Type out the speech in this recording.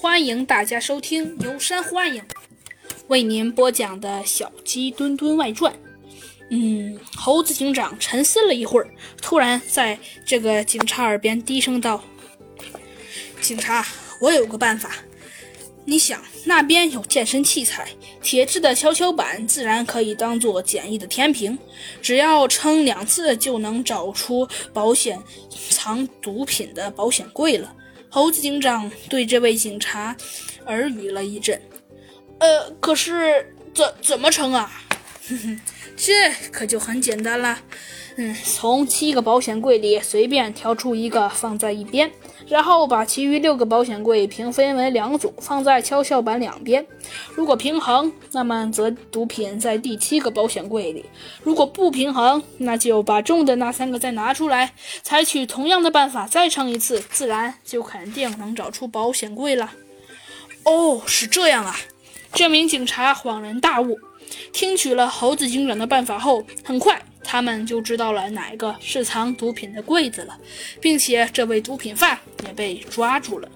欢迎大家收听由山欢迎为您播讲的《小鸡墩墩外传》。嗯，猴子警长沉思了一会儿，突然在这个警察耳边低声道：“警察，我有个办法。你想，那边有健身器材，铁质的跷跷板自然可以当做简易的天平，只要称两次就能找出保险藏毒品的保险柜了。”猴子警长对这位警察耳语了一阵。呃，可是怎怎么称啊？哼哼，这可就很简单了。嗯，从七个保险柜里随便挑出一个放在一边，然后把其余六个保险柜平分为两组，放在跷跷板两边。如果平衡，那么则毒品在第七个保险柜里；如果不平衡，那就把重的那三个再拿出来，采取同样的办法再称一次，自然就肯定能找出保险柜了。哦，是这样啊！这名警察恍然大悟，听取了猴子警长的办法后，很快。他们就知道了哪个是藏毒品的柜子了，并且这位毒品犯也被抓住了。